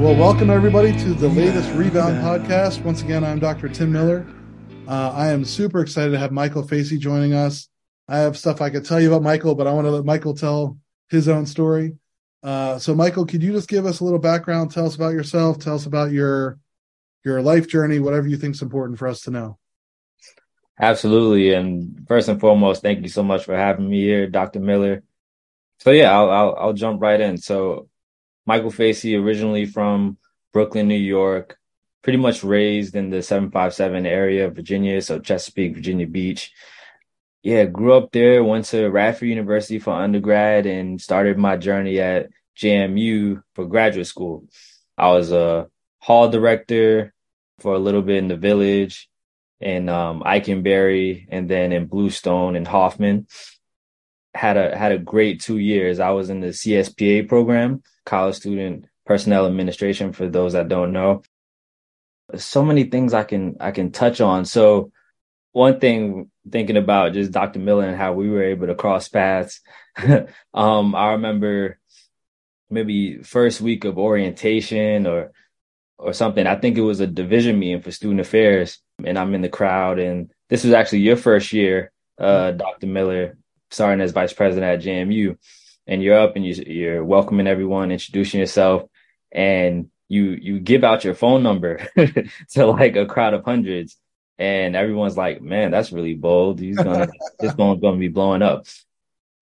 Well, welcome everybody to the latest Rebound podcast. Once again, I'm Dr. Tim Miller. Uh, I am super excited to have Michael Facey joining us. I have stuff I could tell you about Michael, but I want to let Michael tell his own story. Uh, so, Michael, could you just give us a little background? Tell us about yourself. Tell us about your your life journey, whatever you think is important for us to know. Absolutely, and first and foremost, thank you so much for having me here, Dr. Miller. So yeah, I'll I'll, I'll jump right in. So, Michael Facey, originally from Brooklyn, New York, pretty much raised in the 757 area of Virginia, so Chesapeake, Virginia Beach. Yeah, grew up there, went to Radford University for undergrad and started my journey at JMU for graduate school. I was a hall director for a little bit in the village in um, Eikenberry and then in Bluestone and Hoffman. Had a had a great two years. I was in the CSPA program, College Student Personnel Administration. For those that don't know, so many things I can I can touch on. So one thing thinking about just Dr. Miller and how we were able to cross paths. um, I remember maybe first week of orientation or or something. I think it was a division meeting for student affairs, and I'm in the crowd. And this was actually your first year, uh, Dr. Miller, starting as vice president at JMU. And you're up and you, you're welcoming everyone, introducing yourself, and you you give out your phone number to like a crowd of hundreds, and everyone's like, "Man, that's really bold. He's gonna this phone's gonna be blowing up."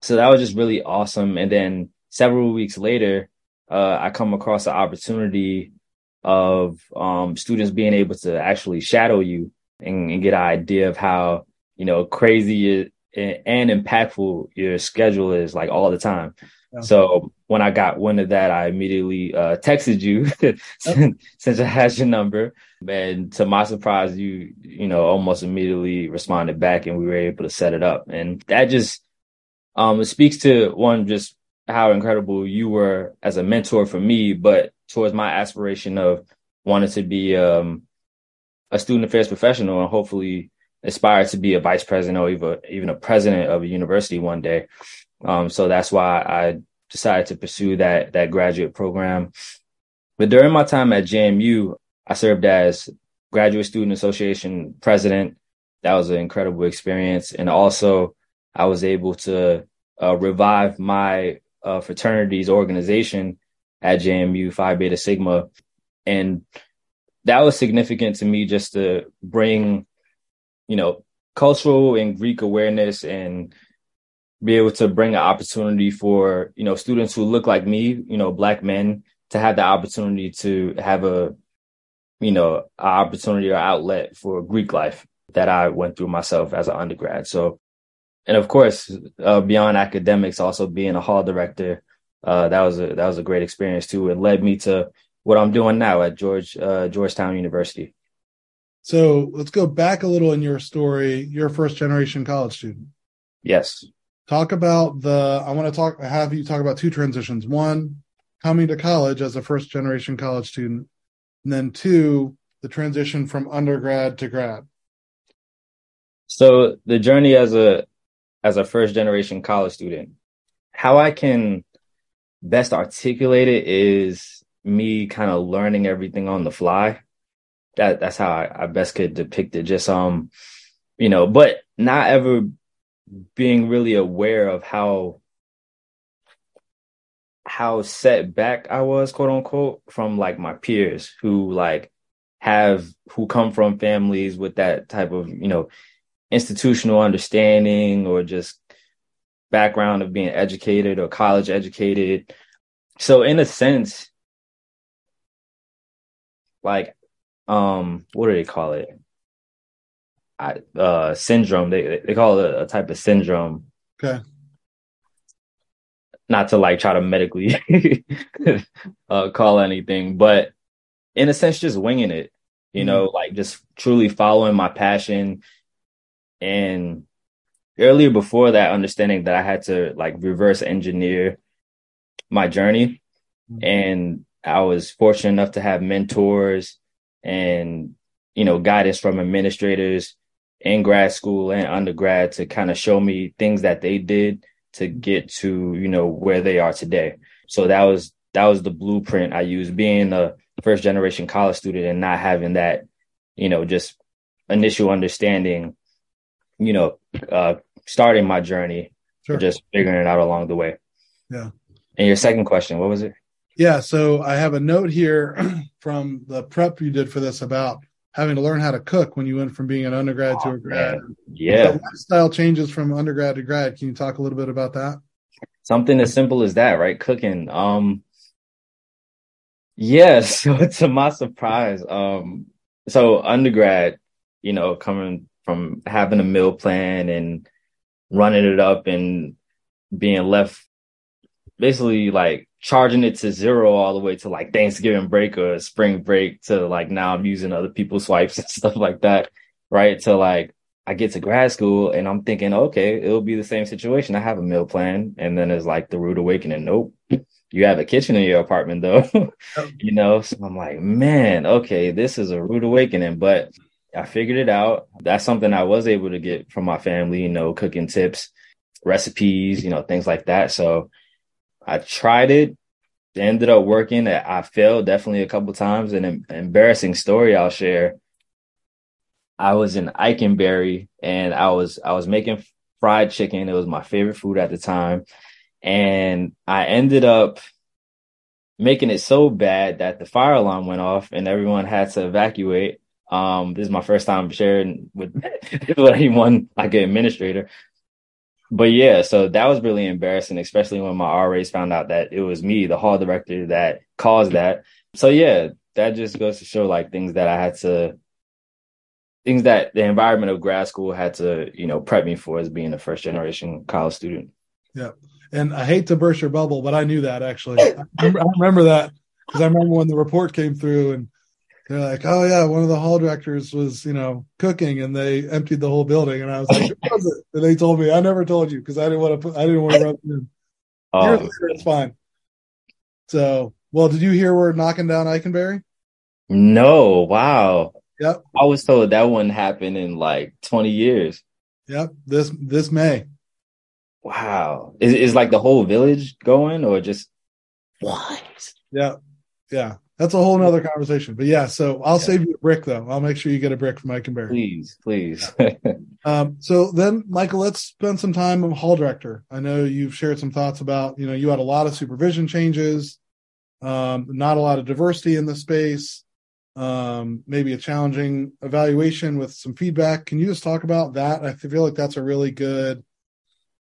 So that was just really awesome. And then several weeks later, uh, I come across the opportunity of um, students being able to actually shadow you and, and, get an idea of how you know crazy and impactful your schedule is like all the time yeah. So when I got wind of that, I immediately uh, texted you since I had your number. And to my surprise, you, you know, almost immediately responded back and we were able to set it up. And that just, um, it speaks to one, just how incredible you were as a mentor for me, but towards my aspiration of wanting to be, um, a student affairs professional and hopefully aspire to be a vice president or even, even a president of a university one day. Um, so that's why I decided to pursue that that graduate program. But during my time at JMU, I served as Graduate Student Association president. That was an incredible experience, and also I was able to uh, revive my uh, fraternity's organization at JMU Phi Beta Sigma, and that was significant to me just to bring, you know, cultural and Greek awareness and be able to bring an opportunity for you know students who look like me you know black men to have the opportunity to have a you know opportunity or outlet for greek life that i went through myself as an undergrad. So and of course uh, beyond academics also being a hall director uh, that was a that was a great experience too. It led me to what i'm doing now at george uh, georgetown university so let's go back a little in your story you're a first generation college student. Yes. Talk about the i want to talk have you talk about two transitions. One coming to college as a first generation college student and then two the transition from undergrad to grad. So the journey as a as a first generation college student how i can best articulate it is me kind of learning everything on the fly that that's how I, I best could depict it just um you know but not ever being really aware of how how set back I was, quote unquote, from like my peers who like have who come from families with that type of, you know, institutional understanding or just background of being educated or college educated. So in a sense, like um what do they call it? uh, syndrome. They they call it a type of syndrome. Okay. Not to like try to medically uh, call anything, but in a sense, just winging it. You mm-hmm. know, like just truly following my passion. And earlier before that, understanding that I had to like reverse engineer my journey, mm-hmm. and I was fortunate enough to have mentors and you know guidance from administrators in grad school and undergrad to kind of show me things that they did to get to you know where they are today so that was that was the blueprint i used being a first generation college student and not having that, you know, just initial understanding, you know, uh, starting my journey, sure. just figuring it out along the way. Yeah. And your second question, what was it? Yeah. So I have a note here from the prep you did for this about having to learn how to cook when you went from being an undergrad oh, to a grad. Man. Yeah. lifestyle changes from undergrad to grad. Can you talk a little bit about that? Something as simple as that, right? Cooking. Um, yeah. So to my surprise, um, so undergrad, you know, coming from having a meal plan and running it up and being left basically like charging it to zero all the way to like Thanksgiving break or spring break to like now I'm using other people's swipes and stuff like that. Right. To like I get to grad school and I'm thinking, okay, it'll be the same situation. I have a meal plan. And then it's like the rude awakening. Nope. You have a kitchen in your apartment though. you know, so I'm like, man, okay, this is a rude awakening. But I figured it out. That's something I was able to get from my family, you know, cooking tips, recipes, you know, things like that. So I tried it. Ended up working. I failed definitely a couple times. An embarrassing story I'll share. I was in Eikenberry and I was I was making fried chicken. It was my favorite food at the time. And I ended up making it so bad that the fire alarm went off and everyone had to evacuate. Um, this is my first time sharing with, with anyone like an administrator but yeah, so that was really embarrassing, especially when my RAs found out that it was me, the hall director, that caused that. So yeah, that just goes to show like things that I had to, things that the environment of grad school had to, you know, prep me for as being a first generation college student. Yeah. And I hate to burst your bubble, but I knew that actually. I remember, that because I remember when the report came through and they're like, oh yeah, one of the hall directors was, you know, cooking and they emptied the whole building. And I was like, was it? And they told me, I never told you because I didn't want to put, I didn't want to rub it in. Oh. Later, it's fine. So, well, did you hear we're knocking down Eikenberry? No. Wow. Yep. I was told that wouldn't happen in like 20 years. Yep. This, this May. Wow. Is, is like the whole village going or just what? Yeah. Yeah. That's a whole nother conversation. But yeah, so I'll yeah. save you a brick though. I'll make sure you get a brick from Eikenberry. Please, please. um, so then, Michael, let's spend some time on hall director. I know you've shared some thoughts about, you know, you had a lot of supervision changes, um, not a lot of diversity in the space, um, maybe a challenging evaluation with some feedback. Can you just talk about that? I feel like that's a really good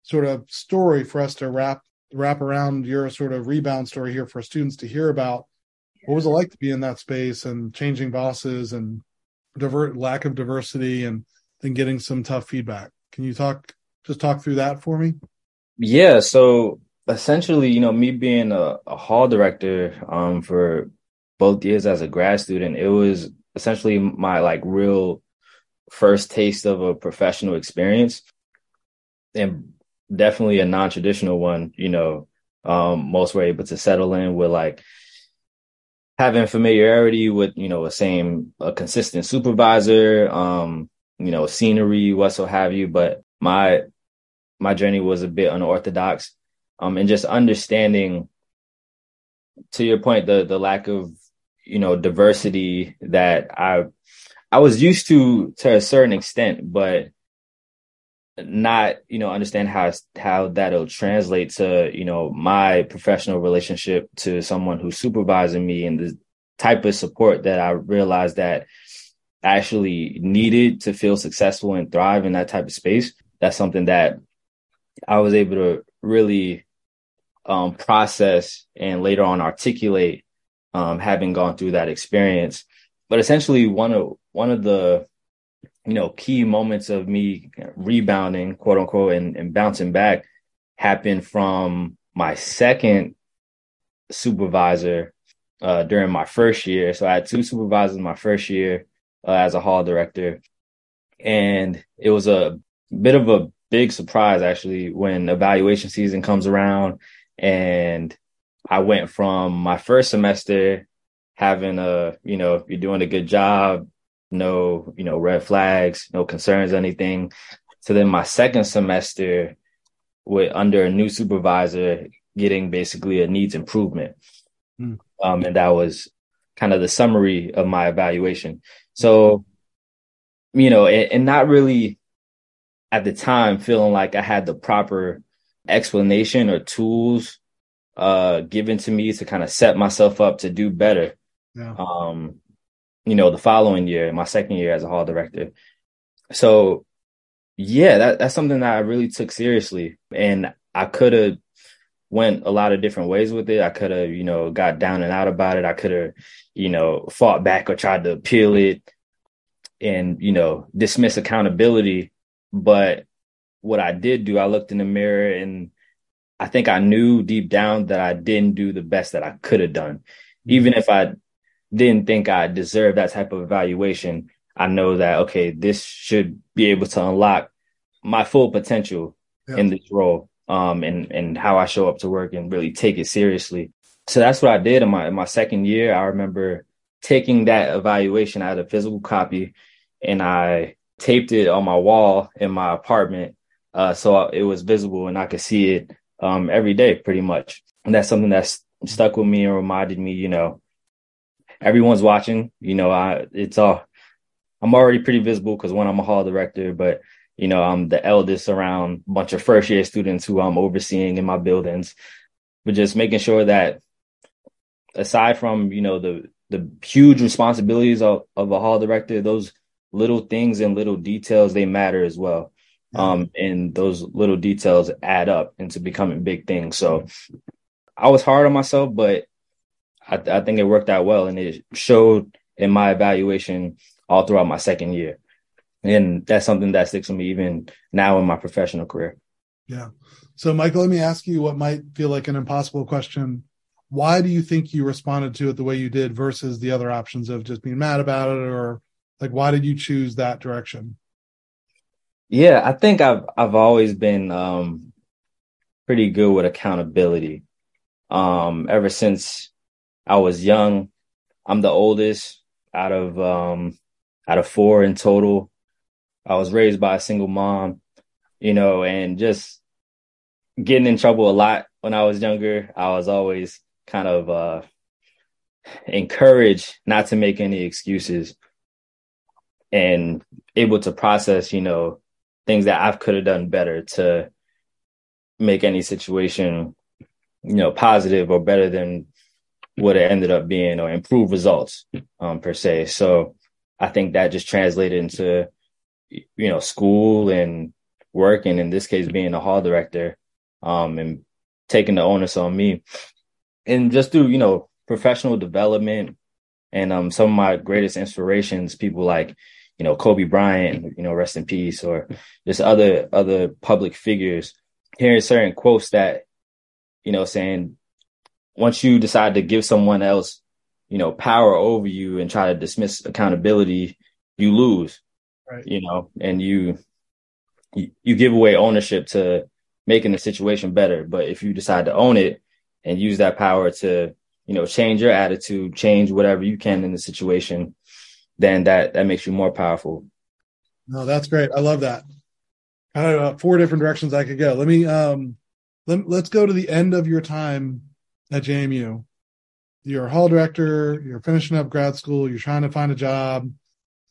sort of story for us to wrap wrap around your sort of rebound story here for students to hear about what was it like to be in that space and changing bosses and divert lack of diversity and then getting some tough feedback? Can you talk just talk through that for me? Yeah. So essentially, you know, me being a, a hall director um, for both years as a grad student, it was essentially my like real first taste of a professional experience and definitely a non-traditional one, you know, um, most were able to settle in with like having familiarity with you know a same a consistent supervisor um you know scenery what so have you. But my my journey was a bit unorthodox. Um and just understanding to your point the the lack of you know diversity that i i was used to to a certain extent but not you know understand how how that'll translate to you know my professional relationship to someone who's supervising me and the type of support that I realized that I actually needed to feel successful and thrive in that type of space. That's something that I was able to really um, process and later on articulate, um, having gone through that experience. But essentially, one of one of the you know, key moments of me rebounding, quote unquote, and, and bouncing back happened from my second supervisor uh, during my first year. So I had two supervisors my first year uh, as a hall director. And it was a bit of a big surprise actually when evaluation season comes around and I went from my first semester having a, you know, you're doing a good job, no, you know, red flags, no concerns, anything. So then my second semester with under a new supervisor getting basically a needs improvement. Mm. Um, and that was kind of the summary of my evaluation. So, you know, and, and not really at the time feeling like I had the proper explanation or tools uh given to me to kind of set myself up to do better. Yeah. Um, you know, the following year, my second year as a hall director. So yeah, that, that's something that I really took seriously. And I could have went a lot of different ways with it. I could have, you know, got down and out about it. I could have, you know, fought back or tried to appeal it and, you know, dismiss accountability. But what I did do, I looked in the mirror and I think I knew deep down that I didn't do the best that I could have done. Mm-hmm. Even if I didn't think I deserved that type of evaluation, I know that, okay, this should be able to unlock my full potential yeah. in this role um, and and how I show up to work and really take it seriously. So that's what I did in my in my second year. I remember taking that evaluation. I had a physical copy, and I taped it on my wall in my apartment, uh, so it was visible and I could see it um, every day, pretty much. And that's something that's stuck with me and reminded me, you know, everyone's watching. You know, I it's all I'm already pretty visible because when I'm a hall director, but you know, I'm the eldest around a bunch of first year students who I'm overseeing in my buildings, but just making sure that aside from, you know, the, the huge responsibilities of, of a hall director, those little things and little details, they matter as well. Um, and those little details add up into becoming big things. So I was hard on myself, but I, I think it worked out well and it showed in my evaluation all throughout my second year and that's something that sticks with me even now in my professional career. Yeah. So, Michael, let me ask you what might feel like an impossible question. Why do you think you responded to it the way you did versus the other options of just being mad about it, or like why did you choose that direction? Yeah, I think I've I've always been um, pretty good with accountability. Um, ever since I was young, I'm the oldest out of um, out of four in total. I was raised by a single mom, you know, and just getting in trouble a lot when I was younger. I was always kind of uh, encouraged not to make any excuses and able to process, you know, things that I could have done better to make any situation, you know, positive or better than what it ended up being or improved results um, per se. So I think that just translated into you know, school and work, and in this case, being a hall director, um, and taking the onus on me, and just through you know professional development, and um, some of my greatest inspirations, people like you know Kobe Bryant, you know, rest in peace, or just other other public figures, hearing certain quotes that you know saying once you decide to give someone else you know power over you and try to dismiss accountability you lose right. you know, and you, you give away ownership to making the situation better. But if you decide to own it and use that power to, you know, change your attitude, change whatever you can in the situation, then that that makes you more powerful. No, that's great. I love that. Kind of uh, four different directions I could go. Let me um let, let's go to the end of your time at JMU. You're a hall director, you're finishing up grad school, you're trying to find a job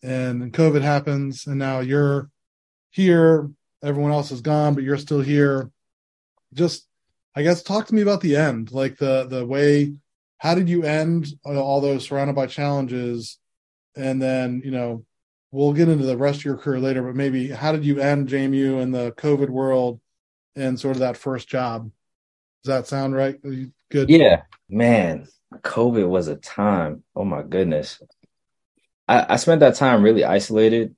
and then COVID happens, and now you're here. Everyone else is gone, but you're still here. Just, I guess, talk to me about the end, like the the way. How did you end all those surrounded by challenges, and then you know, we'll get into the rest of your career later. But maybe how did you end JMU in the COVID world, and sort of that first job? Does that sound right? Good. Yeah, man. COVID was a time. Oh my goodness. I, I spent that time really isolated.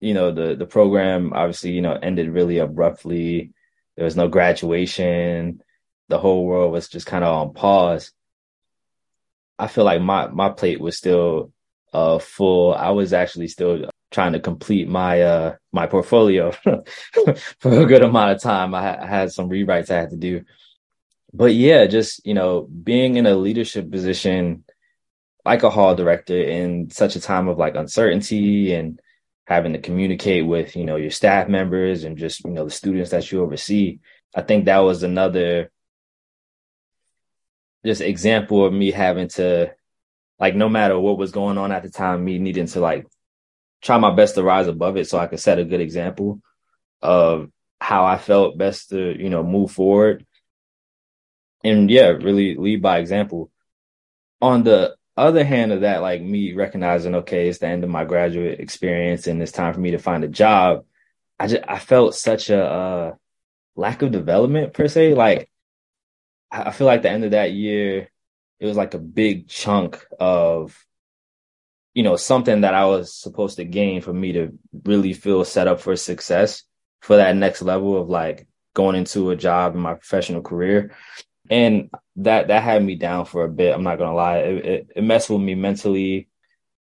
You know, the the program obviously, you know, ended really abruptly. There was no graduation. The whole world was just kind of on pause. I feel like my my plate was still uh full. I was actually still trying to complete my uh my portfolio for a good amount of time. I, I had some rewrites I had to do. But yeah, just you know, being in a leadership position like a hall director in such a time of like uncertainty and having to communicate with you know your staff members and just you know the students that you oversee i think that was another just example of me having to like no matter what was going on at the time, me needing to like try my best to rise above it so I could set a good example of how I felt best to, you know, move forward. And yeah, really lead by example. On the other hand of that, like me recognizing, okay, it's the end of my graduate experience and it's time for me to find a job. I just, I felt such a, uh, lack of development per se. Like, I feel like the end of that year, it was like a big chunk of, you know, something that I was supposed to gain for me to really feel set up for success for that next level of like going into a job in my professional career. And that that had me down for a bit. I'm not gonna lie. It, it, it messed with me mentally.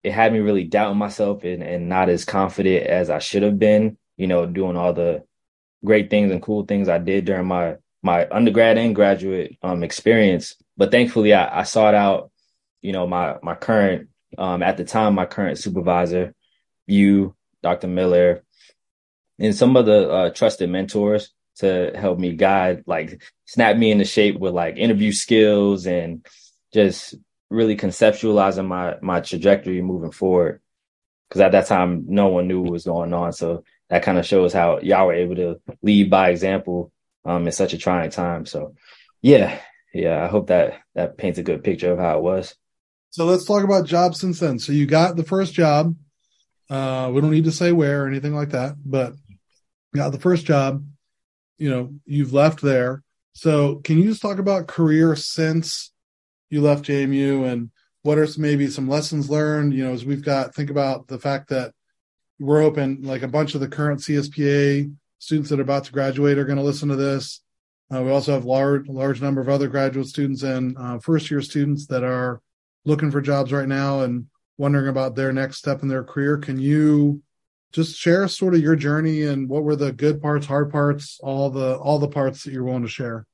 It had me really doubting myself and, and not as confident as I should have been, you know, doing all the great things and cool things I did during my my undergrad and graduate um, experience. But thankfully, I, I sought out, you know, my my current um, at the time my current supervisor, you, Dr. Miller, and some of the uh, trusted mentors to help me guide, like snap me into shape with like interview skills and just really conceptualizing my my trajectory moving forward. Because at that time, no one knew what was going on, so that kind of shows how y'all were able to lead by example um, in such a trying time. So, yeah, yeah, I hope that that paints a good picture of how it was. So let's talk about jobs since then. So you got the first job. Uh, we don't need to say where or anything like that, but got the first job. You know, you've left there. So can you just talk about career since you left JMU and what are maybe some lessons learned? You know, as we've got think about the fact that we're open, like a bunch of the current CSPA students that are about to graduate are going to listen to this. Uh, we also have large large number of other graduate students and uh, first year students that are looking for jobs right now and wondering about their next step in their career. Can you just share sort of your journey and what were the good parts, hard parts, all the all the parts that you're willing to share?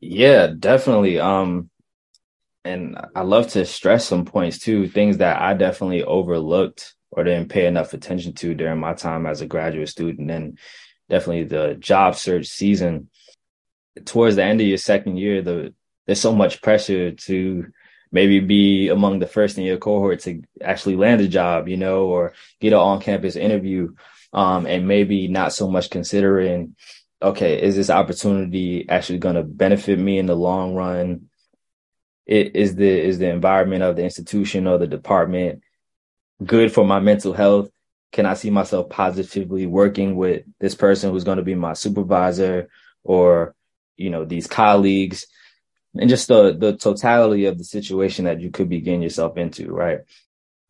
Yeah, definitely. Um, and I love to stress some points too, things that I definitely overlooked or didn't pay enough attention to during my time as a graduate student and definitely the job search season towards the end of your second year the there's so much pressure to maybe be among the first in your cohort to actually land a job you know or get an on-campus interview um, and maybe not so much considering okay is this opportunity actually going to benefit me in the long run it is the is the environment of the institution or the department good for my mental health? Can I see myself positively working with this person who's going to be my supervisor or, you know, these colleagues and just the, the totality of the situation that you could be getting yourself into, right?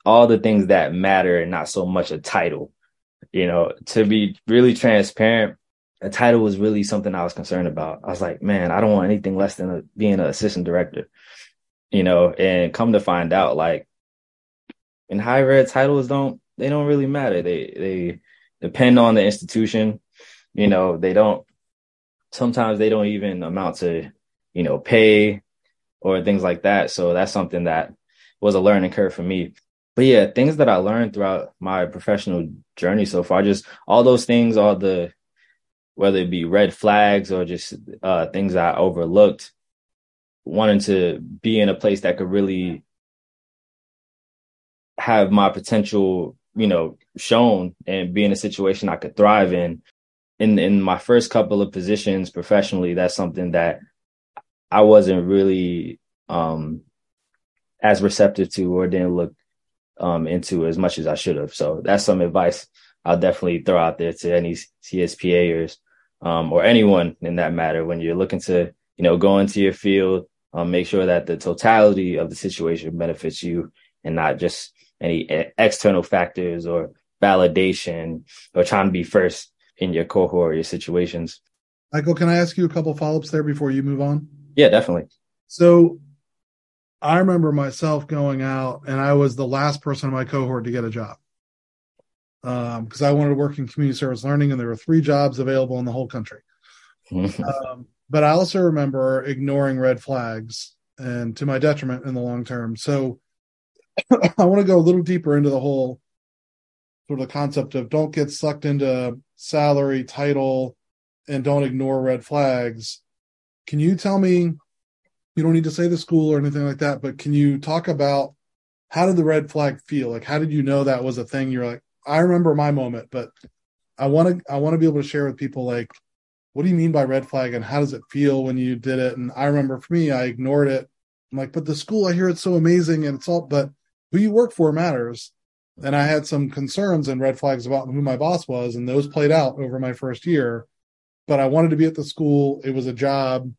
All the things that matter and not so much a title, you know, to be really transparent. A title was really something I was concerned about. I was like, man, I don't want anything less than a, being an assistant director, you know, and come to find out, like, in higher ed titles don't they don't really matter. They they depend on the institution. You know, they don't sometimes they don't even amount to, you know, pay or things like that. So that's something that was a learning curve for me. But yeah, things that I learned throughout my professional journey so far, just all those things, all the whether it be red flags or just uh, things I overlooked, wanting to be in a place that could really have my potential, you know, shown and be in a situation I could thrive in. In in my first couple of positions professionally, that's something that I wasn't really um as receptive to or didn't look um into as much as I should have. So that's some advice I'll definitely throw out there to any CSPAers um or anyone in that matter when you're looking to, you know, go into your field, um, make sure that the totality of the situation benefits you and not just any external factors or validation or trying to be first in your cohort or your situations. Michael, can I ask you a couple follow-ups there before you move on? Yeah, definitely. So I remember myself going out and I was the last person in my cohort to get a job. Um, because I wanted to work in community service learning and there were three jobs available in the whole country. um, but I also remember ignoring red flags and to my detriment in the long term. So I want to go a little deeper into the whole sort of the concept of don't get sucked into salary, title, and don't ignore red flags. Can you tell me you don't need to say the school or anything like that, but can you talk about how did the red flag feel? Like, how did you know that was a thing? You're like, I remember my moment, but I want to, I want to be able to share with people like, what do you mean by red flag and how does it feel when you did it? And I remember for me, I ignored it. I'm like, but the school, I hear it's so amazing and it's all, but who you work for matters. And I had some concerns and red flags about who my boss was, and those played out over my first year. But I wanted to be at the school. It was a job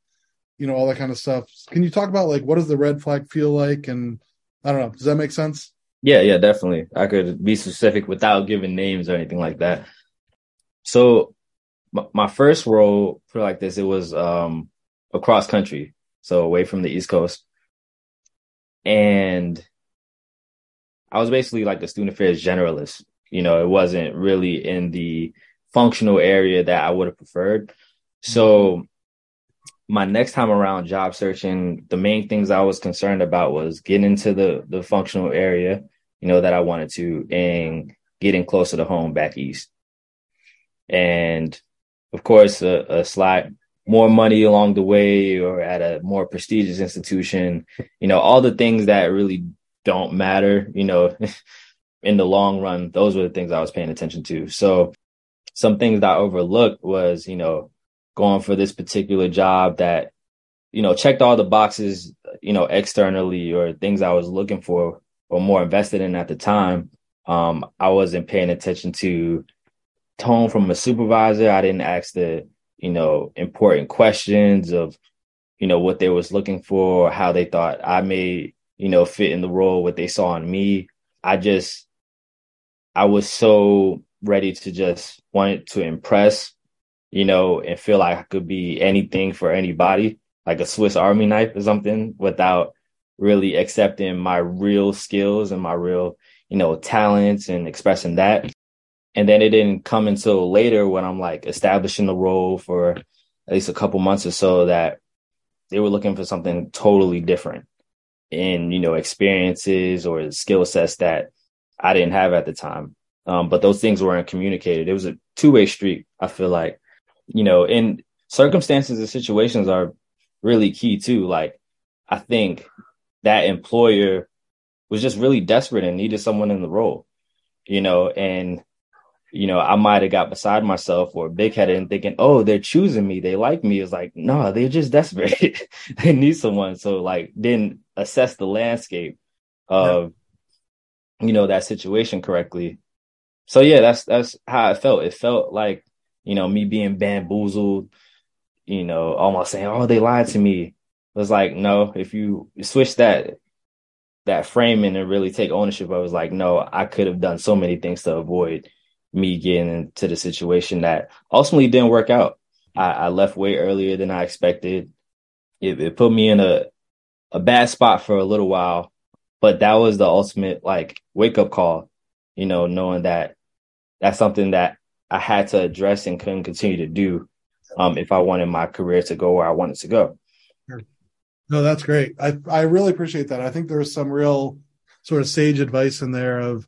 you know all that kind of stuff. Can you talk about like what does the red flag feel like? And i don't know does that make sense? Yeah yeah definitely. I could be specific without giving names or anything like that. So m- my first role for like this it was um across country so away from the east coast. And i was basically like the student affairs generalist. You know it wasn't really in the functional area that i would have preferred so my next time around job searching, the main things I was concerned about was getting into the the functional area, you know, that I wanted to, and getting closer to home back east. And of course, a, a more money along the way or at a more prestigious institution, you know, all the things that really don't matter, you know, in the long run, those were the things I was paying attention to. So some things that I overlooked was, you know, going for this particular job that, you know, checked all the boxes, you know, externally or things I was looking for or more invested in at the time. Um, I wasn't paying attention to tone from a supervisor. I didn't ask the, you know, important questions of, you know, what they was looking for, or how they thought I may, you know, fit in the role, what they saw in me. I just, I was so ready to just want to impress you know, and feel like I could be anything for anybody, like a Swiss Army knife or something, without really accepting my real skills and my real, you know, talents and expressing that. And then it didn't come until later when I'm like establishing the role for at least a couple months or so that they were looking for something totally different in, you know, experiences or skill sets that I didn't have at the time. Um, but those things weren't communicated. It was a two way street. I feel like you know, and circumstances and situations are really key too. Like, I think that employer was just really desperate and needed someone in the role, you know, and you know, I might have got beside myself or big headed and thinking, oh, they're choosing me. They like me. It's like, no, they're just desperate. they need someone. So like didn't assess the landscape of, yeah. you know, that situation correctly. So yeah, that's, that's how it felt. It felt like you know, me being bamboozled, you know, almost saying, "Oh, they lied to me." It was like, no, if you switch that that framing and really take ownership, I was like, no, I could have done so many things to avoid me getting into the situation that ultimately didn't work out. I, I left way earlier than I expected. It, it put me in a a bad spot for a little while, but that was the ultimate like wake up call, you know, knowing that that's something that I had to address and couldn't continue to do um, if I wanted my career to go where I wanted to go. No, that's great. I I really appreciate that. I think there's some real sort of sage advice in there of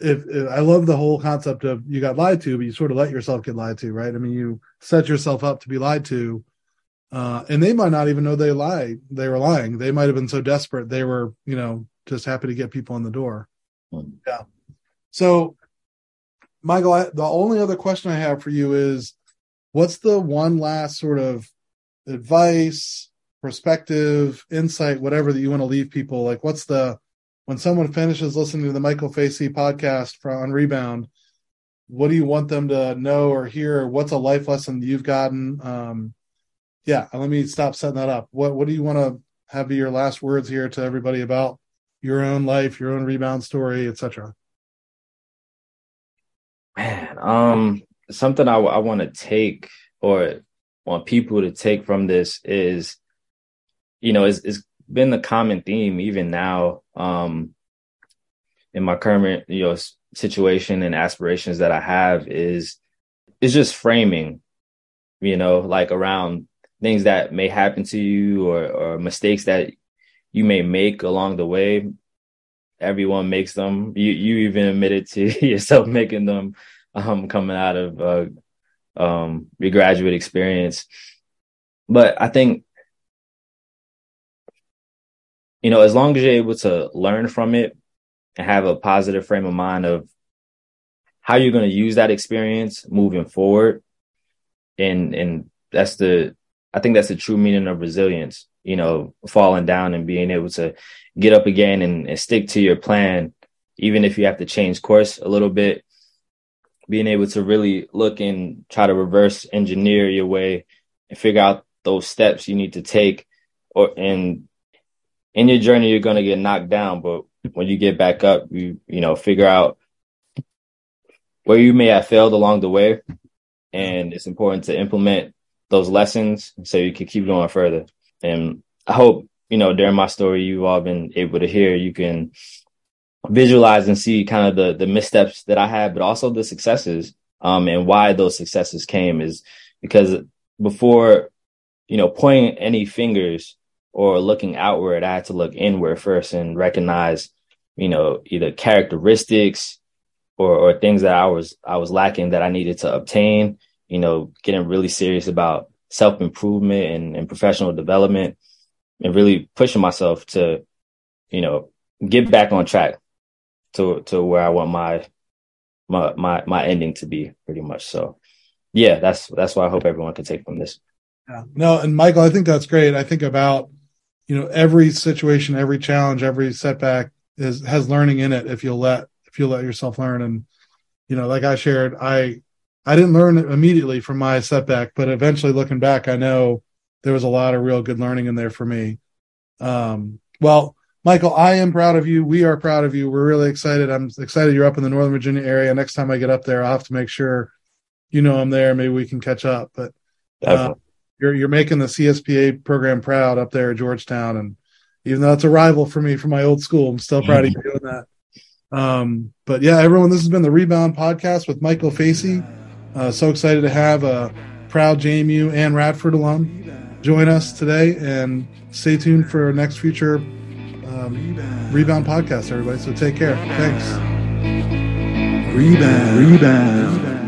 if, if, I love the whole concept of you got lied to, but you sort of let yourself get lied to, right? I mean, you set yourself up to be lied to, uh, and they might not even know they lied. They were lying. They might have been so desperate they were, you know, just happy to get people in the door. Mm. Yeah. So Michael, I, the only other question I have for you is what's the one last sort of advice, perspective, insight, whatever that you want to leave people? Like, what's the, when someone finishes listening to the Michael Facey podcast for, on Rebound, what do you want them to know or hear? What's a life lesson you've gotten? Um, yeah, let me stop setting that up. What, what do you want to have be your last words here to everybody about your own life, your own rebound story, etc.? Man, um, something I, I want to take or want people to take from this is, you know, it's, it's been the common theme even now, um, in my current, you know, situation and aspirations that I have is, is just framing, you know, like around things that may happen to you or, or mistakes that you may make along the way everyone makes them. You you even admitted to yourself making them um, coming out of uh, um, your graduate experience. But I think you know, as long as you're able to learn from it and have a positive frame of mind of how you're going to use that experience moving forward. And, and that's the, I think that's the true meaning of resilience, you know, falling down and being able to get up again and, and stick to your plan, even if you have to change course a little bit, being able to really look and try to reverse engineer your way and figure out those steps you need to take or and in your journey you're going to get knocked down but when you get back up you you know figure out where you may have failed along the way. And it's important to implement those lessons so you can keep going further and i hope you know during my story you've all been able to hear you can visualize and see kind of the the missteps that i had but also the successes um and why those successes came is because before you know pointing any fingers or looking outward, I had to look inward first and recognize, you know, either characteristics or, or things that I was I was lacking that I needed to obtain. You know, getting really serious about self improvement and, and professional development, and really pushing myself to, you know, get back on track to to where I want my my my my ending to be, pretty much. So, yeah, that's that's what I hope everyone can take from this. Yeah. No, and Michael, I think that's great. I think about you know every situation every challenge every setback is has learning in it if you'll let if you'll let yourself learn and you know like i shared i i didn't learn immediately from my setback but eventually looking back i know there was a lot of real good learning in there for me. Um well michael i am proud of you. We are proud of you. We're really excited. I'm excited you're up in the northern virginia area. Next time i get up there i'll have to make sure you know i'm there. Maybe we can catch up but uh, you're you're making the CSPA program proud up there at Georgetown, and even though it's a rival for me from my old school, I'm still proud of you doing that. Um, but yeah, everyone, this has been the Rebound Podcast with Michael Facey. Uh, so excited to have a proud JMU and Radford alum join us today, and stay tuned for our next future um, Rebound Podcast, everybody. So take care. Thanks. Rebound. Rebound.